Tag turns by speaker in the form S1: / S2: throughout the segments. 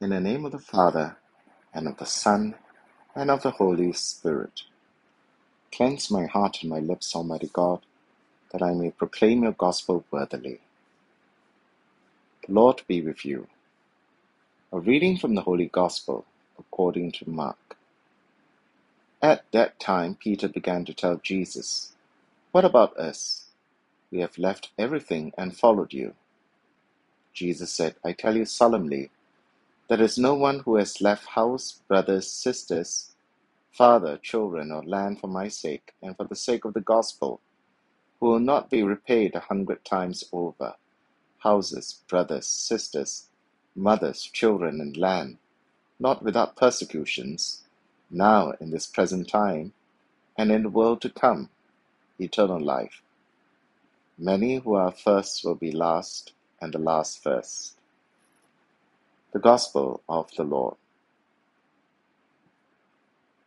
S1: In the name of the Father, and of the Son, and of the Holy Spirit. Cleanse my heart and my lips, Almighty God, that I may proclaim your gospel worthily. The Lord be with you. A reading from the Holy Gospel according to Mark. At that time, Peter began to tell Jesus, What about us? We have left everything and followed you. Jesus said, I tell you solemnly, there is no one who has left house, brothers, sisters, father, children, or land for my sake, and for the sake of the gospel, who will not be repaid a hundred times over houses, brothers, sisters, mothers, children, and land, not without persecutions, now in this present time, and in the world to come, eternal life. Many who are first will be last, and the last first. The Gospel of the Lord.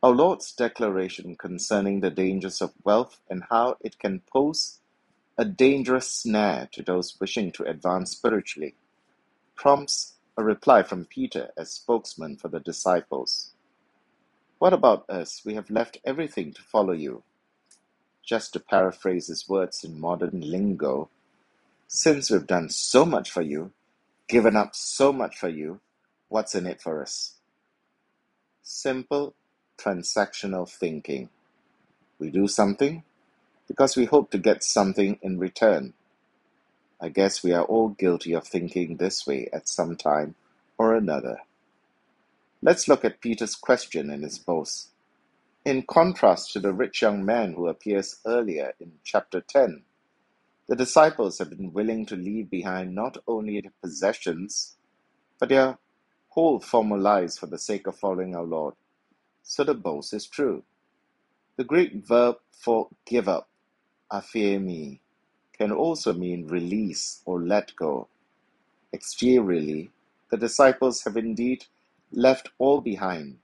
S1: Our Lord's declaration concerning the dangers of wealth and how it can pose a dangerous snare to those wishing to advance spiritually prompts a reply from Peter as spokesman for the disciples. What about us? We have left everything to follow you. Just to paraphrase his words in modern lingo, since we've done so much for you, given up so much for you, what's in it for us? Simple transactional thinking. We do something because we hope to get something in return. I guess we are all guilty of thinking this way at some time or another. Let's look at Peter's question and his boast. In contrast to the rich young man who appears earlier in chapter 10, the disciples have been willing to leave behind not only their possessions, but their whole former lives for the sake of following our Lord. So the boast is true. The Greek verb for give up, aphiemi, can also mean release or let go. Exteriorly, the disciples have indeed left all behind,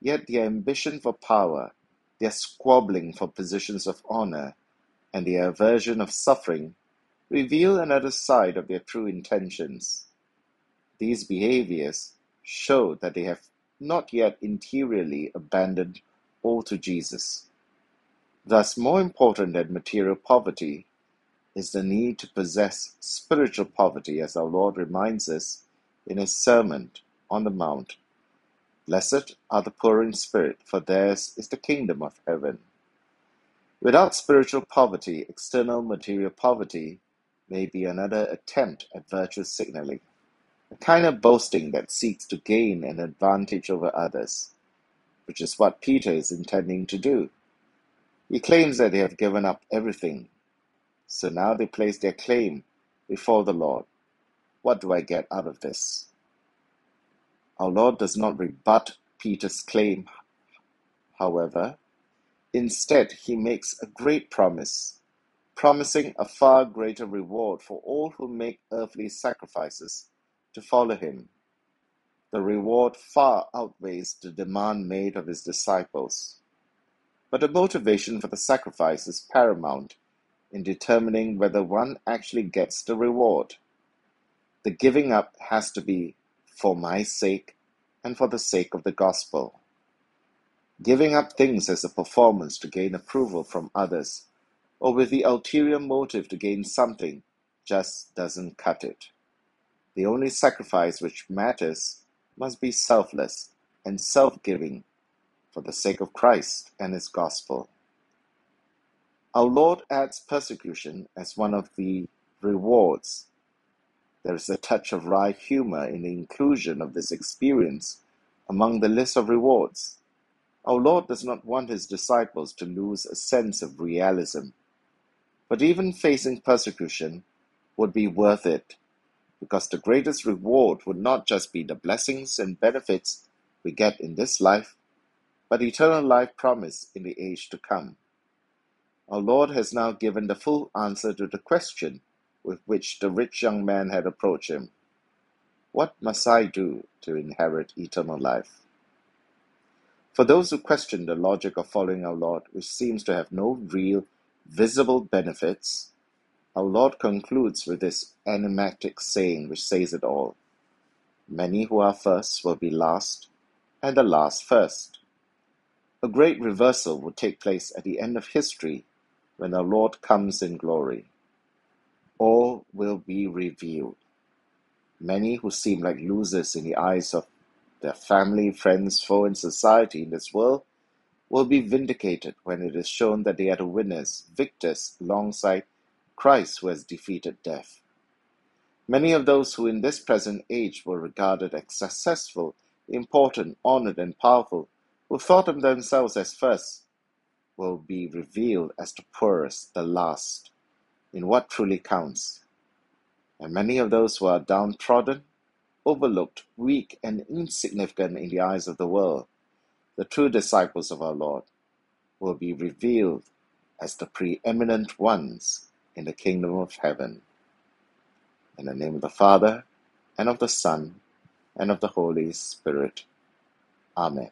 S1: yet their ambition for power, their squabbling for positions of honor, and their aversion of suffering reveal another side of their true intentions. These behaviors show that they have not yet interiorly abandoned all to Jesus. Thus, more important than material poverty is the need to possess spiritual poverty, as our Lord reminds us in his Sermon on the Mount. Blessed are the poor in spirit, for theirs is the kingdom of heaven. Without spiritual poverty, external material poverty may be another attempt at virtue signaling, a kind of boasting that seeks to gain an advantage over others, which is what Peter is intending to do. He claims that they have given up everything so now they place their claim before the Lord. What do I get out of this? Our Lord does not rebut Peter's claim, however. Instead, he makes a great promise, promising a far greater reward for all who make earthly sacrifices to follow him. The reward far outweighs the demand made of his disciples. But the motivation for the sacrifice is paramount in determining whether one actually gets the reward. The giving up has to be for my sake and for the sake of the gospel. Giving up things as a performance to gain approval from others or with the ulterior motive to gain something just doesn't cut it. The only sacrifice which matters must be selfless and self giving for the sake of Christ and his gospel. Our Lord adds persecution as one of the rewards. There is a touch of wry humor in the inclusion of this experience among the list of rewards. Our Lord does not want his disciples to lose a sense of realism. But even facing persecution would be worth it, because the greatest reward would not just be the blessings and benefits we get in this life, but eternal life promised in the age to come. Our Lord has now given the full answer to the question with which the rich young man had approached him What must I do to inherit eternal life? For those who question the logic of following our Lord, which seems to have no real, visible benefits, our Lord concludes with this enigmatic saying which says it all Many who are first will be last, and the last first. A great reversal will take place at the end of history when our Lord comes in glory. All will be revealed. Many who seem like losers in the eyes of their family, friends, foe, and society in this world will be vindicated when it is shown that they are the winners, victors, alongside Christ who has defeated death. Many of those who in this present age were regarded as successful, important, honored, and powerful, who thought of themselves as first, will be revealed as the poorest, the last, in what truly counts. And many of those who are downtrodden, overlooked, weak, and insignificant in the eyes of the world, the true disciples of our Lord, will be revealed as the preeminent ones in the kingdom of heaven. In the name of the Father, and of the Son, and of the Holy Spirit. Amen.